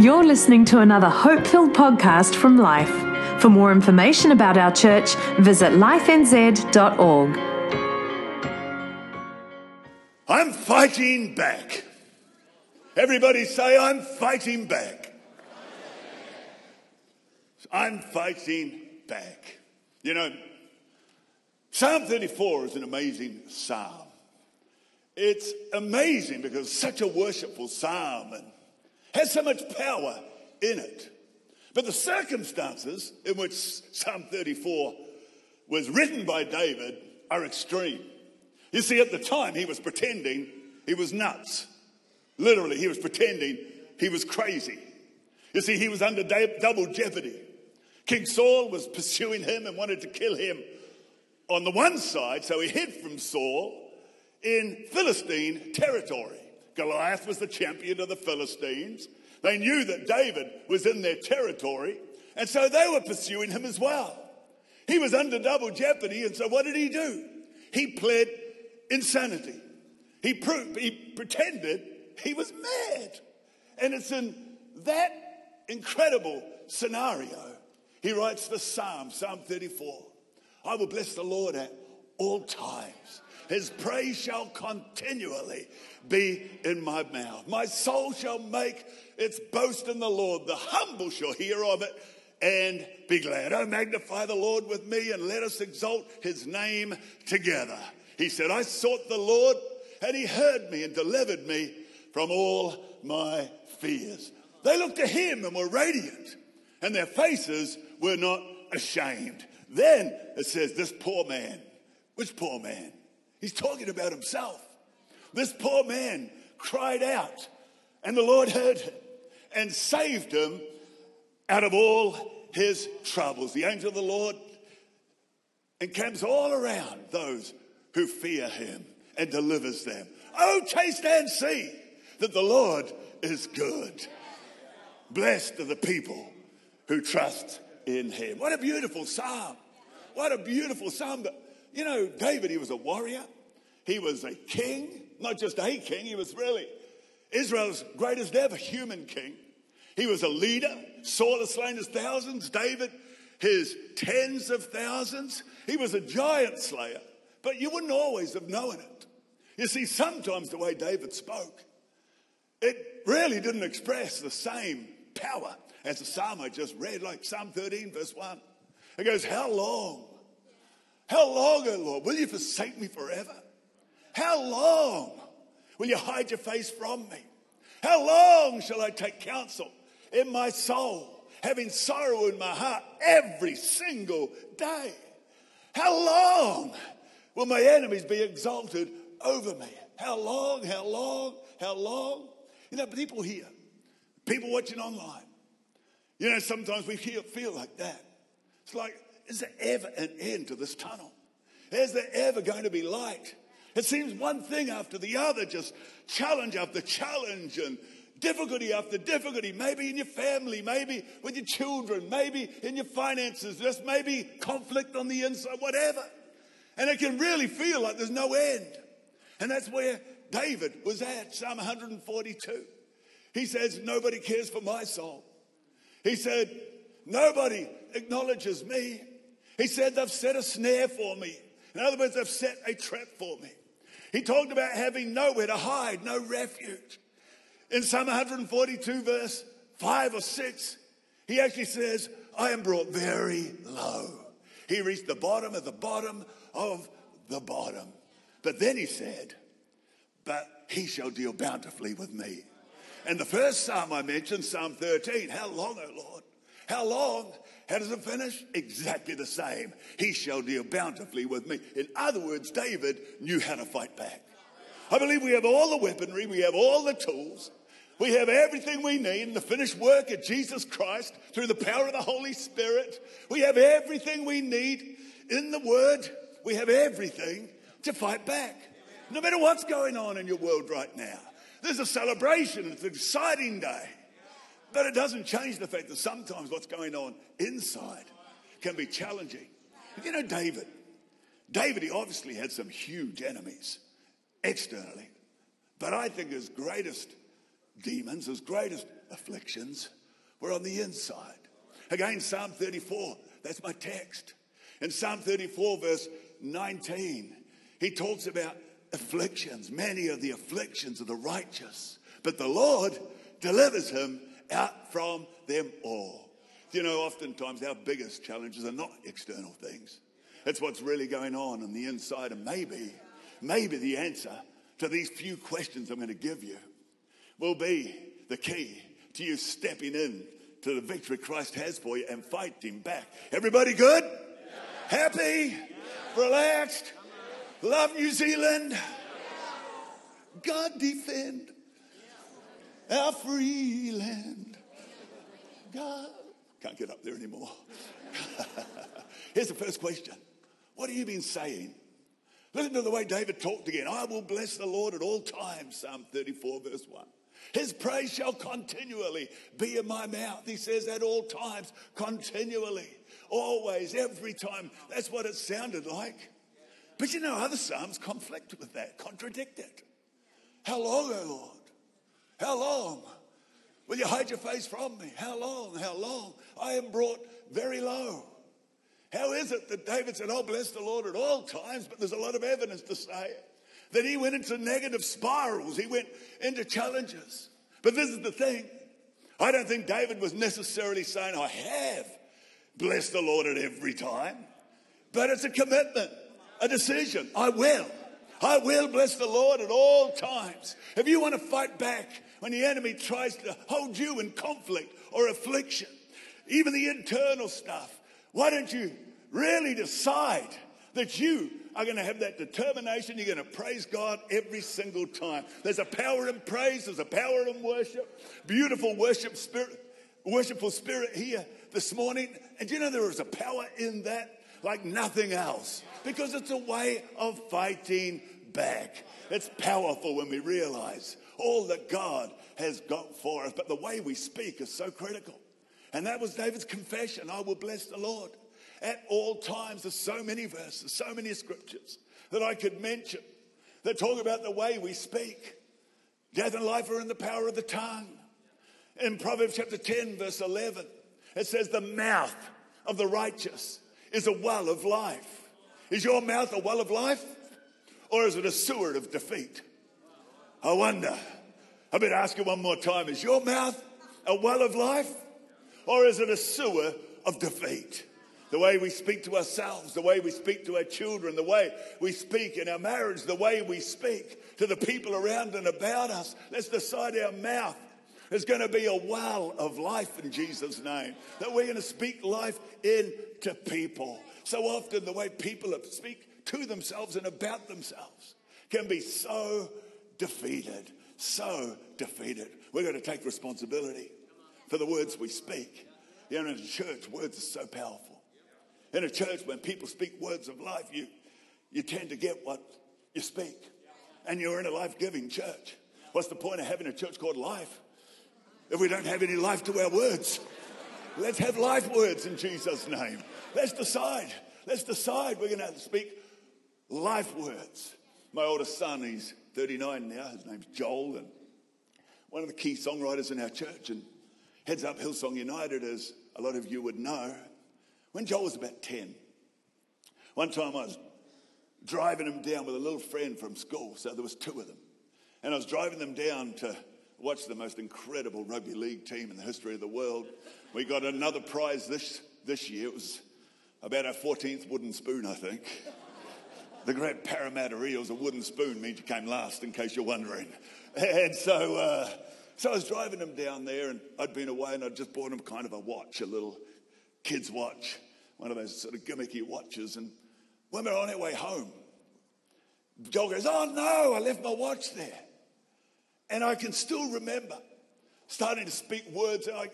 You're listening to another hope filled podcast from Life. For more information about our church, visit lifenz.org. I'm fighting back. Everybody say, I'm fighting back. I'm fighting back. You know, Psalm 34 is an amazing psalm. It's amazing because it's such a worshipful psalm and has so much power in it. But the circumstances in which Psalm 34 was written by David are extreme. You see, at the time, he was pretending he was nuts. Literally, he was pretending he was crazy. You see, he was under double jeopardy. King Saul was pursuing him and wanted to kill him on the one side, so he hid from Saul in Philistine territory. Goliath was the champion of the Philistines. They knew that David was in their territory, and so they were pursuing him as well. He was under double jeopardy, and so what did he do? He pled insanity. He, pro- he pretended he was mad. And it's in that incredible scenario he writes the Psalm, Psalm 34. I will bless the Lord at all times. His praise shall continually be in my mouth. My soul shall make its boast in the Lord. The humble shall hear of it and be glad. Oh, magnify the Lord with me and let us exalt his name together. He said, I sought the Lord and he heard me and delivered me from all my fears. They looked to him and were radiant, and their faces were not ashamed. Then it says, This poor man, which poor man? He's talking about himself. This poor man cried out, and the Lord heard him and saved him out of all his troubles. The angel of the Lord encamps all around those who fear him and delivers them. Oh, taste and see that the Lord is good. Blessed are the people who trust in him. What a beautiful psalm. What a beautiful psalm. But you know, David, he was a warrior, he was a king, not just a king, he was really Israel's greatest ever human king. He was a leader. Saul has slain his thousands, David his tens of thousands. He was a giant slayer, but you wouldn't always have known it. You see, sometimes the way David spoke, it really didn't express the same power as the psalm I just read, like Psalm 13, verse 1. It goes, How long? How long, O Lord? Will you forsake me forever? How long will you hide your face from me? How long shall I take counsel in my soul, having sorrow in my heart every single day? How long will my enemies be exalted over me? How long, how long, how long? You know, people here, people watching online, you know, sometimes we feel, like that. It's like, is there ever an end to this tunnel? Is there ever going to be light? It seems one thing after the other, just challenge after challenge and difficulty after difficulty, maybe in your family, maybe with your children, maybe in your finances, just maybe conflict on the inside, whatever. And it can really feel like there's no end. And that's where David was at, Psalm 142. He says, Nobody cares for my soul. He said, Nobody acknowledges me. He said, They've set a snare for me. In other words, they've set a trap for me. He talked about having nowhere to hide, no refuge. In Psalm 142, verse 5 or 6, he actually says, I am brought very low. He reached the bottom of the bottom of the bottom. But then he said, But he shall deal bountifully with me. And the first psalm I mentioned, Psalm 13, how long, O Lord? How long? How does it finish? Exactly the same. He shall deal bountifully with me. In other words, David knew how to fight back. I believe we have all the weaponry, we have all the tools, we have everything we need in the finished work of Jesus Christ through the power of the Holy Spirit. We have everything we need in the Word. We have everything to fight back. No matter what's going on in your world right now, there's a celebration, it's an exciting day. But it doesn't change the fact that sometimes what's going on inside can be challenging. You know, David, David, he obviously had some huge enemies externally. But I think his greatest demons, his greatest afflictions were on the inside. Again, Psalm 34, that's my text. In Psalm 34, verse 19, he talks about afflictions, many of the afflictions of the righteous, but the Lord delivers him out from them all. You know, oftentimes our biggest challenges are not external things. It's what's really going on on the inside. And maybe, maybe the answer to these few questions I'm going to give you will be the key to you stepping in to the victory Christ has for you and fighting back. Everybody good? Happy? Relaxed? Love New Zealand? God defend our free land. God. Can't get up there anymore. Here's the first question What have you been saying? Listen to the way David talked again. I will bless the Lord at all times, Psalm 34, verse 1. His praise shall continually be in my mouth. He says at all times, continually, always, every time. That's what it sounded like. But you know, other Psalms conflict with that, contradict it. How long, O Lord? How long? Will you hide your face from me? How long? How long? I am brought very low. How is it that David said, Oh, bless the Lord at all times, but there's a lot of evidence to say that he went into negative spirals, he went into challenges. But this is the thing I don't think David was necessarily saying, I have blessed the Lord at every time, but it's a commitment, a decision. I will. I will bless the Lord at all times. If you want to fight back when the enemy tries to hold you in conflict or affliction, even the internal stuff, why don't you really decide that you are going to have that determination? You're going to praise God every single time. There's a power in praise, there's a power in worship. Beautiful worship spirit, worshipful spirit here this morning. And you know there is a power in that like nothing else because it's a way of fighting back. It's powerful when we realize all that God has got for us, but the way we speak is so critical. And that was David's confession I will bless the Lord at all times. There's so many verses, so many scriptures that I could mention that talk about the way we speak. Death and life are in the power of the tongue. In Proverbs chapter 10, verse 11, it says, The mouth of the righteous is a well of life. Is your mouth a well of life? Or is it a sewer of defeat? I wonder. I better ask you one more time. Is your mouth a well of life? Or is it a sewer of defeat? The way we speak to ourselves, the way we speak to our children, the way we speak in our marriage, the way we speak to the people around and about us. Let's decide our mouth is going to be a well of life in Jesus' name. That we're going to speak life into people. So often, the way people speak to themselves and about themselves can be so defeated, so defeated. We're going to take responsibility for the words we speak. You know, in a church, words are so powerful. In a church, when people speak words of life, you, you tend to get what you speak. And you're in a life giving church. What's the point of having a church called life if we don't have any life to our words? Let's have life words in Jesus' name. Let's decide. Let's decide we're going to speak life words. My oldest son, he's 39 now. His name's Joel, and one of the key songwriters in our church. And heads up Hillsong United, as a lot of you would know. When Joel was about 10, one time I was driving him down with a little friend from school, so there was two of them. And I was driving them down to watch the most incredible rugby league team in the history of the world. We got another prize this, this year. It was about our 14th wooden spoon, I think. The great Parramatta Eels, a wooden spoon means you came last, in case you're wondering. And so, uh, so I was driving them down there, and I'd been away, and I'd just bought them kind of a watch, a little kid's watch, one of those sort of gimmicky watches. And when we were on our way home, Joel goes, Oh no, I left my watch there. And I can still remember starting to speak words like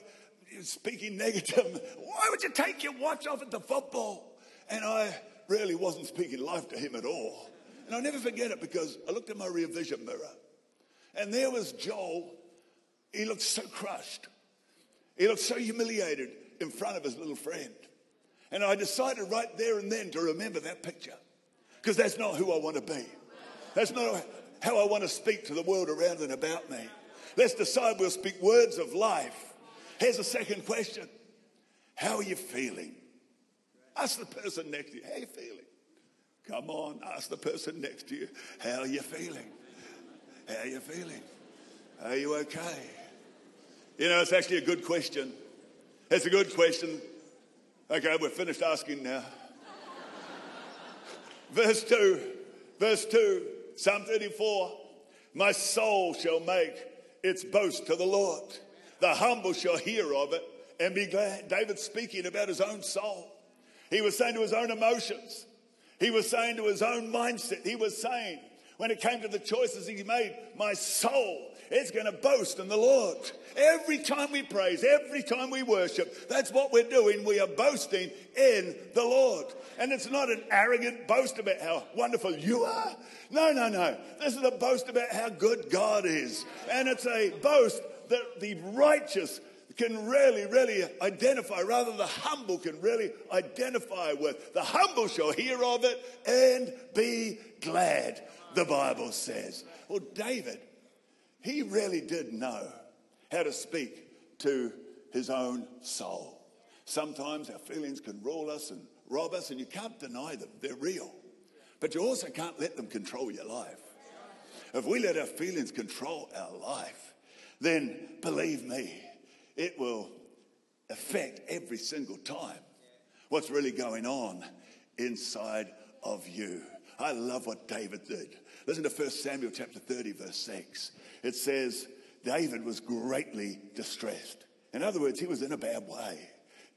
speaking negative. Why would you take your watch off at the football? And I really wasn't speaking life to him at all. And I'll never forget it because I looked in my rear vision mirror and there was Joel. He looked so crushed. He looked so humiliated in front of his little friend. And I decided right there and then to remember that picture because that's not who I want to be. That's not how I want to speak to the world around and about me. Let's decide we'll speak words of life. Here's a second question How are you feeling? Ask the person next to you, How are you feeling? Come on, ask the person next to you, How are you feeling? How are you feeling? Are you okay? You know, it's actually a good question. It's a good question. Okay, we're finished asking now. verse 2, verse 2, Psalm 34 My soul shall make its boast to the Lord. The humble shall hear of it and be glad. David's speaking about his own soul. He was saying to his own emotions, he was saying to his own mindset, he was saying, when it came to the choices he made, my soul is going to boast in the Lord. Every time we praise, every time we worship, that's what we're doing. We are boasting in the Lord. And it's not an arrogant boast about how wonderful you are. No, no, no. This is a boast about how good God is. And it's a boast that the righteous can really, really identify, rather, the humble can really identify with. The humble shall hear of it and be glad, the Bible says. Well, David, he really did know how to speak to his own soul. Sometimes our feelings can rule us and rob us, and you can't deny them. They're real. But you also can't let them control your life. If we let our feelings control our life, then believe me, it will affect every single time what's really going on inside of you. I love what David did. Listen to 1 Samuel chapter 30, verse 6. It says, David was greatly distressed. In other words, he was in a bad way.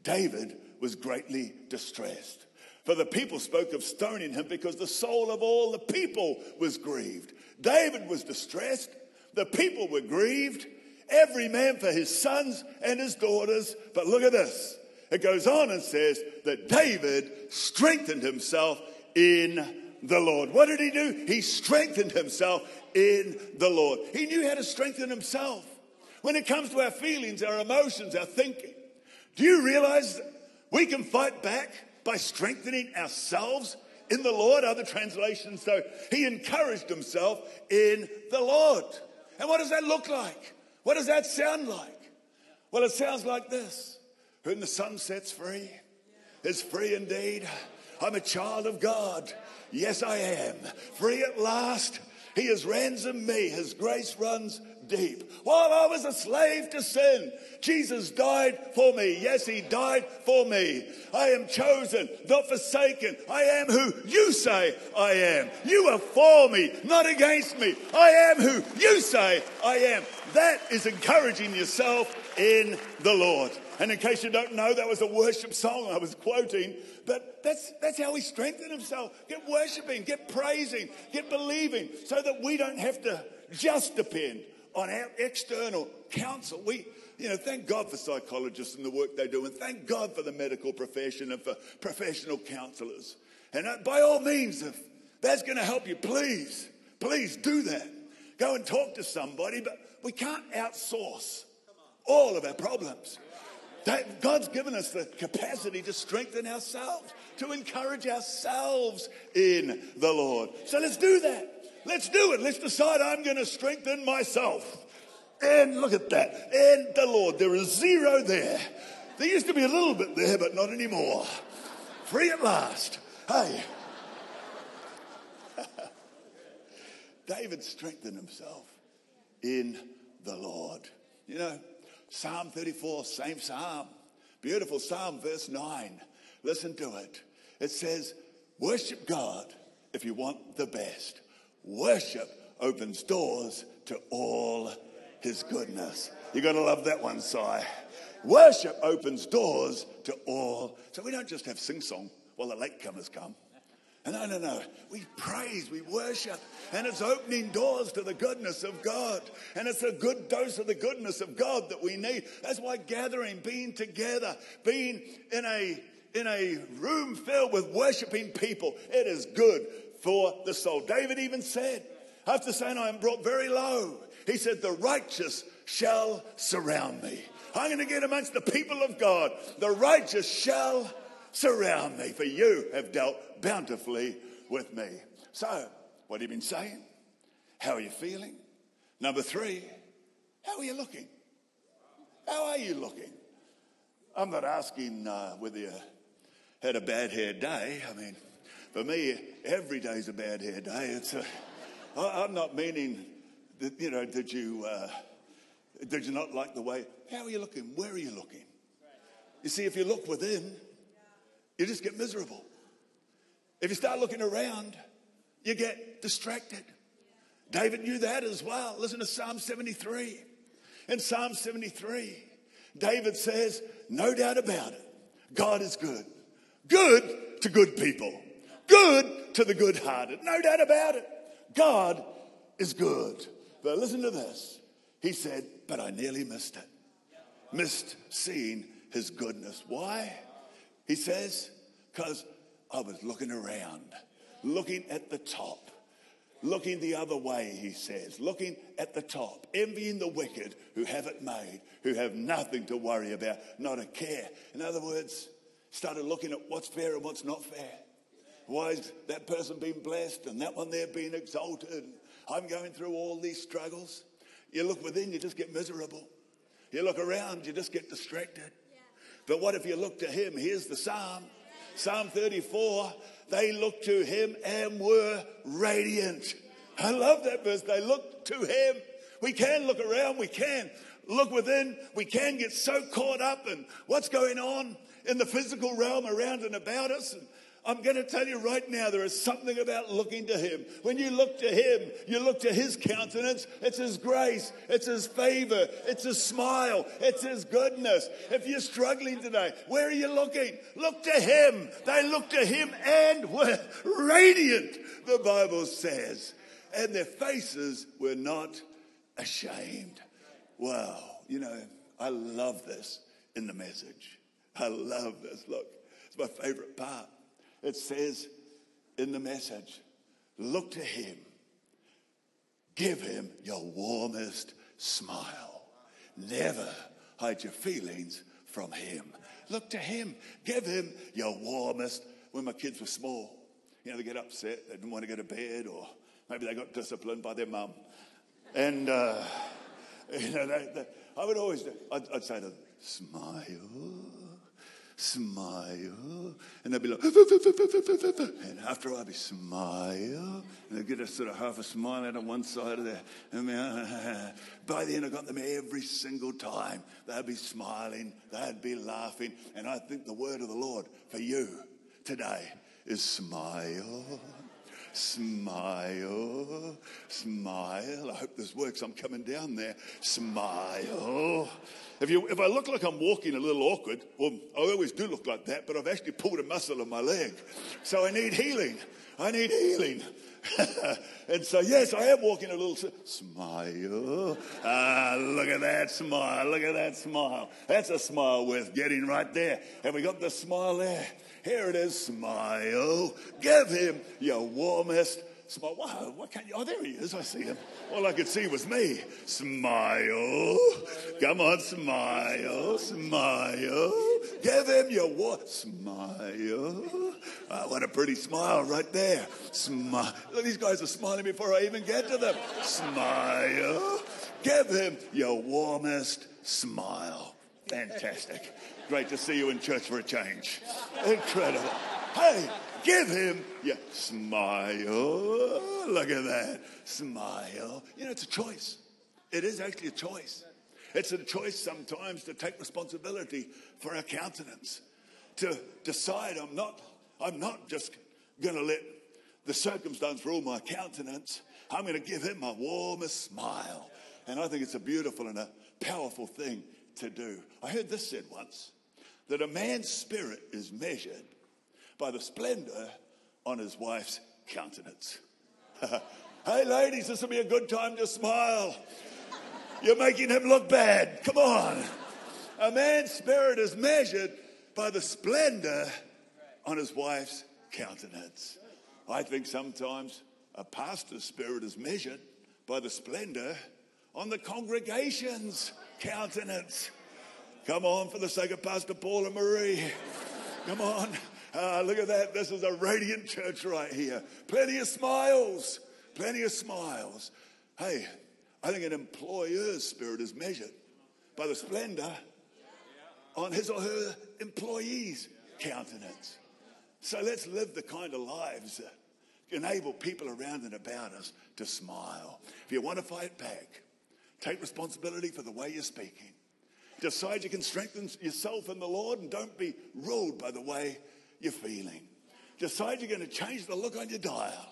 David was greatly distressed. For the people spoke of stoning him because the soul of all the people was grieved. David was distressed. The people were grieved. Every man for his sons and his daughters. But look at this. It goes on and says that David strengthened himself in the Lord. What did he do? He strengthened himself in the Lord. He knew how to strengthen himself. When it comes to our feelings, our emotions, our thinking, do you realize we can fight back by strengthening ourselves in the Lord? Other translations, so he encouraged himself in the Lord. And what does that look like? What does that sound like? Well, it sounds like this Whom the Son sets free is free indeed. I'm a child of God. Yes, I am. Free at last. He has ransomed me. His grace runs deep. While I was a slave to sin, Jesus died for me. Yes, He died for me. I am chosen, not forsaken. I am who you say I am. You are for me, not against me. I am who you say I am. That is encouraging yourself in the Lord. And in case you don't know, that was a worship song I was quoting. But that's, that's how he strengthened himself. Get worshiping, get praising, get believing, so that we don't have to just depend on our external counsel. We, you know, thank God for psychologists and the work they do, and thank God for the medical profession and for professional counselors. And uh, by all means, if that's going to help you, please, please do that. Go and talk to somebody, but we can't outsource all of our problems. That God's given us the capacity to strengthen ourselves, to encourage ourselves in the Lord. So let's do that. Let's do it. Let's decide I'm going to strengthen myself. And look at that. And the Lord. There is zero there. There used to be a little bit there, but not anymore. Free at last. Hey. David strengthened himself in the Lord. You know, Psalm 34, same psalm. Beautiful psalm, verse 9. Listen to it. It says, Worship God if you want the best. Worship opens doors to all his goodness. You got to love that one, Si. Worship opens doors to all. So we don't just have sing song while the latecomers come. No, no, no. We praise, we worship, and it's opening doors to the goodness of God. And it's a good dose of the goodness of God that we need. That's why gathering, being together, being in a in a room filled with worshiping people, it is good for the soul. David even said, after saying, I am brought very low, he said, The righteous shall surround me. I'm going to get amongst the people of God. The righteous shall surround me, for you have dealt bountifully with me. So, what have you been saying? How are you feeling? Number three, How are you looking? How are you looking? I'm not asking uh, whether you had a bad hair day. I mean, for me, every day's a bad hair day. It's a, I, I'm not meaning that, you know, did you, uh, did you not like the way? How are you looking? Where are you looking? You see, if you look within, you just get miserable. If you start looking around, you get distracted. David knew that as well. Listen to Psalm 73. In Psalm 73, David says, No doubt about it, God is good. Good to good people, good to the good hearted. No doubt about it. God is good. But listen to this. He said, But I nearly missed it. Missed seeing his goodness. Why? He says, Because I was looking around, looking at the top looking the other way, he says, looking at the top, envying the wicked who have it made, who have nothing to worry about, not a care. In other words, started looking at what's fair and what's not fair. Why is that person being blessed and that one there being exalted? I'm going through all these struggles. You look within, you just get miserable. You look around, you just get distracted. But what if you look to him? Here's the psalm Psalm 34 they looked to him and were radiant. I love that verse. They looked to him. We can look around, we can look within, we can get so caught up in what's going on in the physical realm around and about us. And I'm going to tell you right now, there is something about looking to Him. When you look to Him, you look to His countenance. It's His grace, it's His favor, it's His smile, it's His goodness. If you're struggling today, where are you looking? Look to Him. They looked to Him and were radiant, the Bible says. And their faces were not ashamed. Wow. You know, I love this in the message. I love this. Look, it's my favorite part. It says in the message, look to him, give him your warmest smile. Never hide your feelings from him. Look to him, give him your warmest. When my kids were small, you know, they get upset, they didn't want to go to bed, or maybe they got disciplined by their mum. And, uh, you know, they, they, I would always, I'd, I'd say to them, smile smile. And they'd be like, and after I'd be smile. And they'd get a sort of half a smile out of one side of their, and by the end I got them every single time. They'd be smiling, they'd be laughing. And I think the word of the Lord for you today is smile. Smile, smile. I hope this works. I'm coming down there. Smile. If, you, if I look like I'm walking a little awkward, well, I always do look like that, but I've actually pulled a muscle in my leg. So I need healing. I need healing. and so, yes, I am walking a little smile. Ah, look at that smile. Look at that smile. That's a smile worth getting right there. Have we got the smile there? Here it is. Smile. Give him your warmest smile. Wow, what can you? Oh, there he is. I see him. All I could see was me. Smile. Come on, smile. Smile. Give him your what? Smile. Oh, what a pretty smile right there. Smile. Look, these guys are smiling before I even get to them. Smile. Give him your warmest smile. Fantastic. Great to see you in church for a change. Incredible. Hey, give him your smile. Look at that. Smile. You know, it's a choice. It is actually a choice. It's a choice sometimes to take responsibility for our countenance, to decide I'm not, I'm not just going to let the circumstance rule my countenance. I'm going to give him my warmest smile. And I think it's a beautiful and a powerful thing to do. I heard this said once that a man's spirit is measured by the splendor on his wife's countenance. hey, ladies, this will be a good time to smile. You're making him look bad. Come on. A man's spirit is measured by the splendor on his wife's countenance. I think sometimes a pastor's spirit is measured by the splendor on the congregation's countenance. Come on, for the sake of Pastor Paul and Maree. Come on. Uh, look at that. This is a radiant church right here. Plenty of smiles. Plenty of smiles. Hey, I think an employer's spirit is measured by the splendor on his or her employee's countenance. So let's live the kind of lives that enable people around and about us to smile. If you want to fight back, take responsibility for the way you're speaking. Decide you can strengthen yourself in the Lord and don't be ruled by the way you're feeling. Decide you're going to change the look on your dial.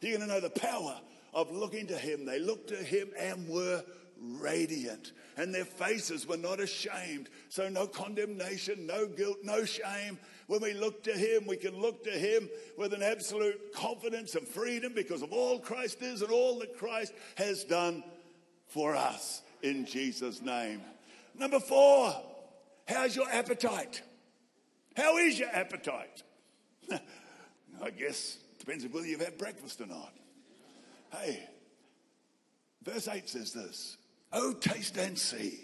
You're going to know the power of looking to Him. They looked to Him and were radiant, and their faces were not ashamed. So, no condemnation, no guilt, no shame. When we look to Him, we can look to Him with an absolute confidence and freedom because of all Christ is and all that Christ has done for us in Jesus' name. Number four, how's your appetite? How is your appetite? I guess depends on whether you've had breakfast or not. Hey, verse 8 says this Oh, taste and see.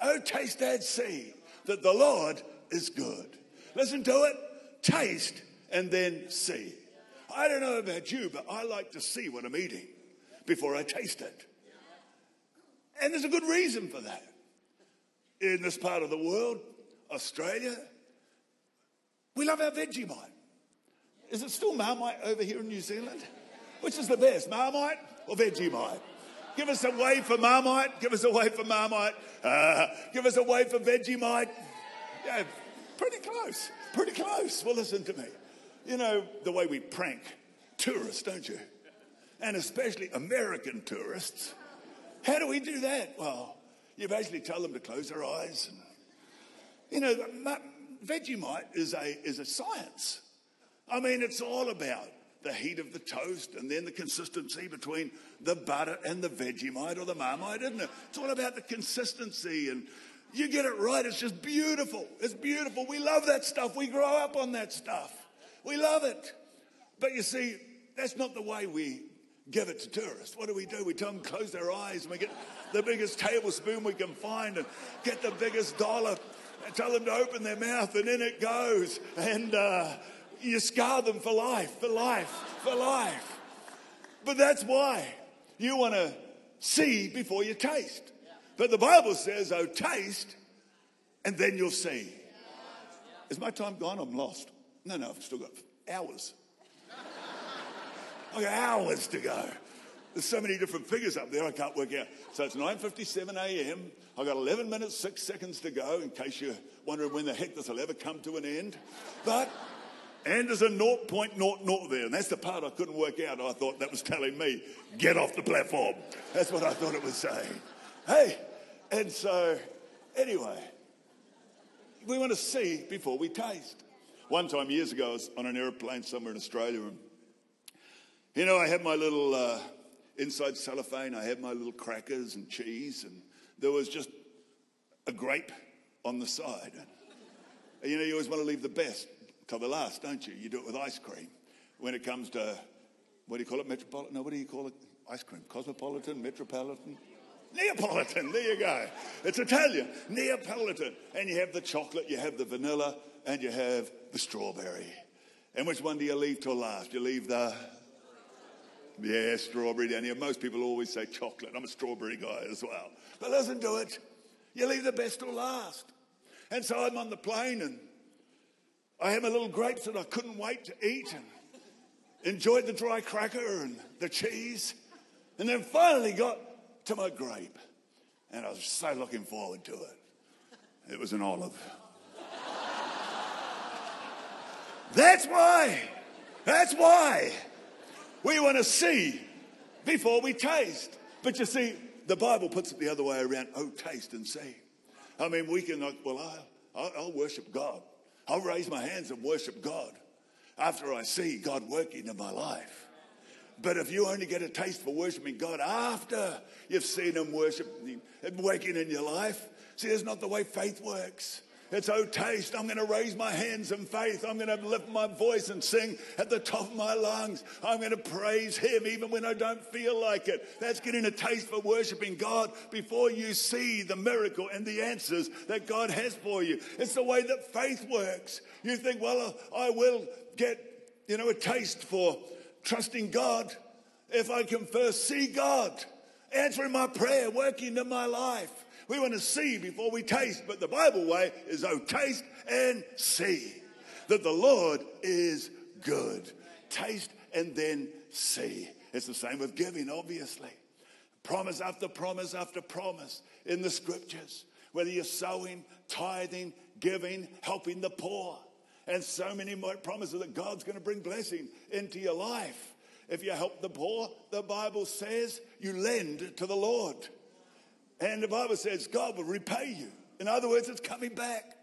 Oh, taste and see that the Lord is good. Listen to it. Taste and then see. I don't know about you, but I like to see what I'm eating before I taste it. And there's a good reason for that. In this part of the world, Australia, we love our Vegemite. Is it still Marmite over here in New Zealand? Which is the best, Marmite or Vegemite? Give us a way for Marmite. Give us a way for Marmite. Uh, give us a way for Vegemite. Yeah, pretty close. Pretty close. Well, listen to me. You know the way we prank tourists, don't you? And especially American tourists. How do we do that? Well, you basically tell them to close their eyes. And, you know, Vegemite is a, is a science. I mean, it's all about the heat of the toast and then the consistency between the butter and the Vegemite or the Marmite, isn't it? It's all about the consistency and you get it right. It's just beautiful. It's beautiful. We love that stuff. We grow up on that stuff. We love it. But you see, that's not the way we give it to tourists. What do we do? We tell them close their eyes and we get the biggest tablespoon we can find and get the biggest dollar and tell them to open their mouth and in it goes. And uh, you scar them for life, for life, for life. But that's why you want to see before you taste. But the Bible says, oh, taste and then you'll see. Is my time gone? I'm lost. No, no, I've still got hours. I've got hours to go. There's so many different figures up there, I can't work out. So it's 9.57 a.m. I've got 11 minutes, 6 seconds to go, in case you're wondering when the heck this will ever come to an end. But, and there's a 0.00 there, and that's the part I couldn't work out. I thought that was telling me, get off the platform. That's what I thought it was saying. Hey, and so, anyway, we want to see before we taste. One time years ago, I was on an airplane somewhere in Australia, and you know, I had my little uh, inside cellophane, I had my little crackers and cheese, and there was just a grape on the side. You know, you always want to leave the best till the last, don't you? You do it with ice cream. When it comes to, what do you call it, metropolitan? No, what do you call it? Ice cream. Cosmopolitan, metropolitan? Neapolitan, there you go. It's Italian, Neapolitan. And you have the chocolate, you have the vanilla, and you have the strawberry. And which one do you leave till last? You leave the yeah, strawberry down here. Most people always say chocolate. I'm a strawberry guy as well. But listen to it. You leave the best till last. And so I'm on the plane and I had my little grapes that I couldn't wait to eat and enjoyed the dry cracker and the cheese. And then finally got to my grape. And I was so looking forward to it. It was an olive. That's why. That's why. We want to see before we taste. But you see, the Bible puts it the other way around. Oh, taste and see. I mean, we can, like, well, I'll, I'll worship God. I'll raise my hands and worship God after I see God working in my life. But if you only get a taste for worshiping God after you've seen Him worshiping, working in your life, see, that's not the way faith works. It's oh taste. I'm going to raise my hands in faith. I'm going to lift my voice and sing at the top of my lungs. I'm going to praise Him even when I don't feel like it. That's getting a taste for worshiping God before you see the miracle and the answers that God has for you. It's the way that faith works. You think, well, uh, I will get, you know, a taste for trusting God if I can first see God. answering my prayer, working in my life. We want to see before we taste, but the Bible way is oh, taste and see that the Lord is good. Taste and then see. It's the same with giving, obviously. Promise after promise after promise in the scriptures. Whether you're sowing, tithing, giving, helping the poor, and so many more promises that God's going to bring blessing into your life. If you help the poor, the Bible says you lend to the Lord. And the Bible says God will repay you. In other words, it's coming back.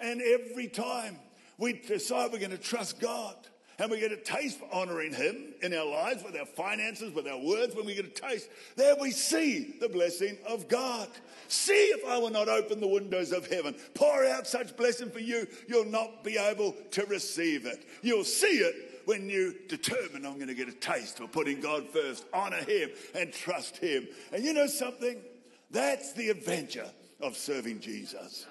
And every time we decide we're going to trust God and we get a taste for honoring Him in our lives, with our finances, with our words, when we get a taste, there we see the blessing of God. See if I will not open the windows of heaven, pour out such blessing for you, you'll not be able to receive it. You'll see it when you determine I'm going to get a taste for putting God first, honor Him, and trust Him. And you know something? That's the adventure of serving Jesus.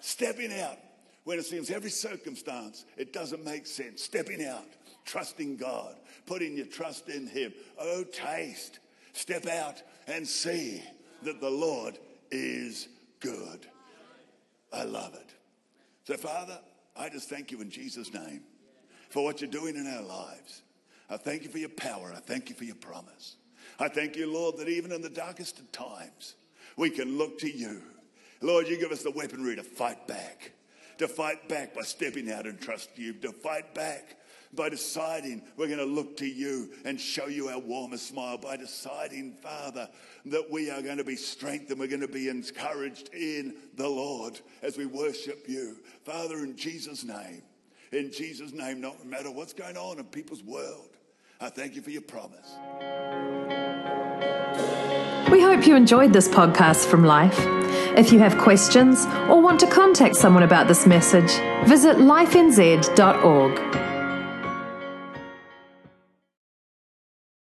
Stepping out when it seems every circumstance, it doesn't make sense. Stepping out, trusting God, putting your trust in Him. Oh, taste, step out and see that the Lord is good. I love it. So, Father, I just thank you in Jesus' name for what you're doing in our lives. I thank you for your power. I thank you for your promise. I thank you, Lord, that even in the darkest of times, we can look to you. Lord, you give us the weaponry to fight back, to fight back by stepping out and trust you, to fight back by deciding we're going to look to you and show you our warmest smile, by deciding, Father, that we are going to be strengthened, we're going to be encouraged in the Lord as we worship you. Father, in Jesus' name, in Jesus' name, no matter what's going on in people's world, I thank you for your promise. We hope you enjoyed this podcast from Life. If you have questions or want to contact someone about this message, visit lifenz.org.